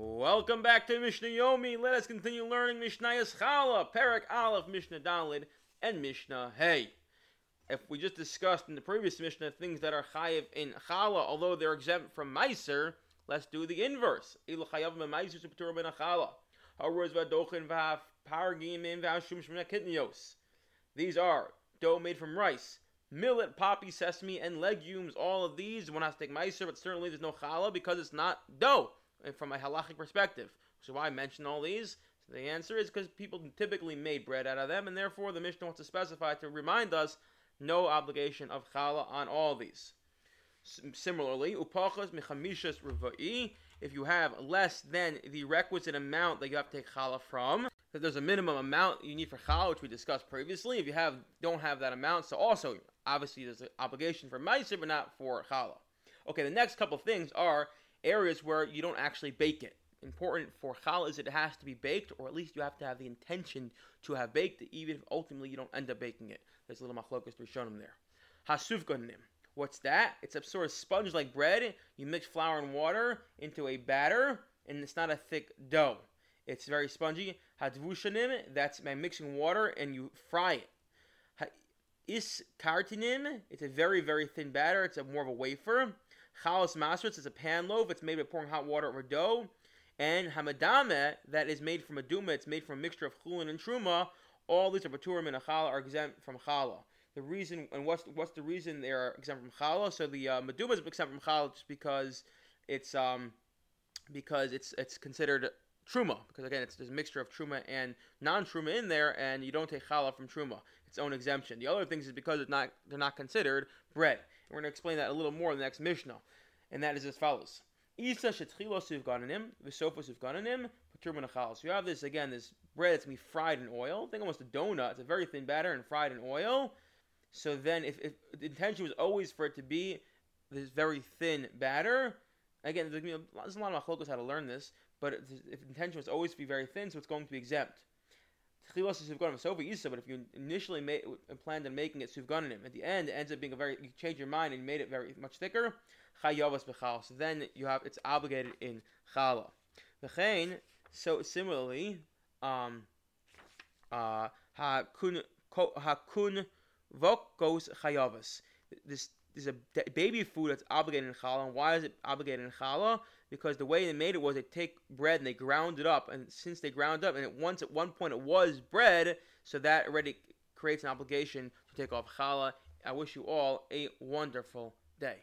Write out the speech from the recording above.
Welcome back to Mishnah Yomi. Let us continue learning Mishnayos Challah, Perek Aleph, Mishnah Dalid, and Mishnah Hey. If we just discussed in the previous Mishnah things that are chayiv in Challah, although they're exempt from Meiser, let's do the inverse. These are dough made from rice, millet, poppy, sesame, and legumes. All of these, one has to take Meiser, but certainly there's no Chala because it's not dough Uh, from a halachic perspective. So why I mention all these? So the answer is because people typically made bread out of them, and therefore the Mishnah wants to specify to remind us no obligation of challah on all these. Similarly, upachas mechamishas. If you have less than the requisite amount that you have to take challah from, that there's a minimum amount you need for challah, which we discussed previously. If you have don't have that amount, so also obviously there's an obligation for ma'aser, but not for challah. Okay, the next couple things are areas where you don't actually bake it. Important for challah is it has to be baked, or at least you have to have the intention to have baked it, even if ultimately you don't end up baking it. There's a little machlokas to show them there. Hasufganim. What's that? It's a sort of sponge like bread. You mix flour and water into a batter, and it's not a thick dough. It's very spongy. Hadvushanim, that's by mixing water and you fry it. Is kartinim, it's a very, very thin batter. It's a more of a wafer. Chalas masritz is a pan loaf. It's made by pouring hot water over dough. And hamadame, that is made from a duma, it's made from a mixture of chulin and truma. All these are baturim and challah are exempt from challah. The reason and what's what's the reason they are exempt from challah? So the uh, maduma is exempt from challah just because it's um because it's it's considered truma because again it's there's a mixture of truma and non-truma in there and you don't take challah from truma its own exemption the other things is because it's not they're not considered bread we're going to explain that a little more in the next Mishnah. And that is as follows. Isa shetchilo sivgananim, v'sofa sivgananim, patur So you have this, again, this bread that's going to be fried in oil. Think almost a donut. It's a very thin batter and fried in oil. So then if, if the intention was always for it to be this very thin batter, again, there's, a lot of machlokas how to learn this, but if the intention was always to be very thin, so it's going to be exempt. But if you initially made, planned on making it Suvganim, at the end it ends up being a very, you change your mind and you made it very much thicker. So then you have, it's obligated in Challah. So similarly, um, uh, Hakun Vokos Chayavas. This is a baby food that's obligated in challah. And why is it obligated in challah? Because the way they made it was they take bread and they ground it up, and since they ground up, and it once at one point it was bread, so that already creates an obligation to take off challah. I wish you all a wonderful day.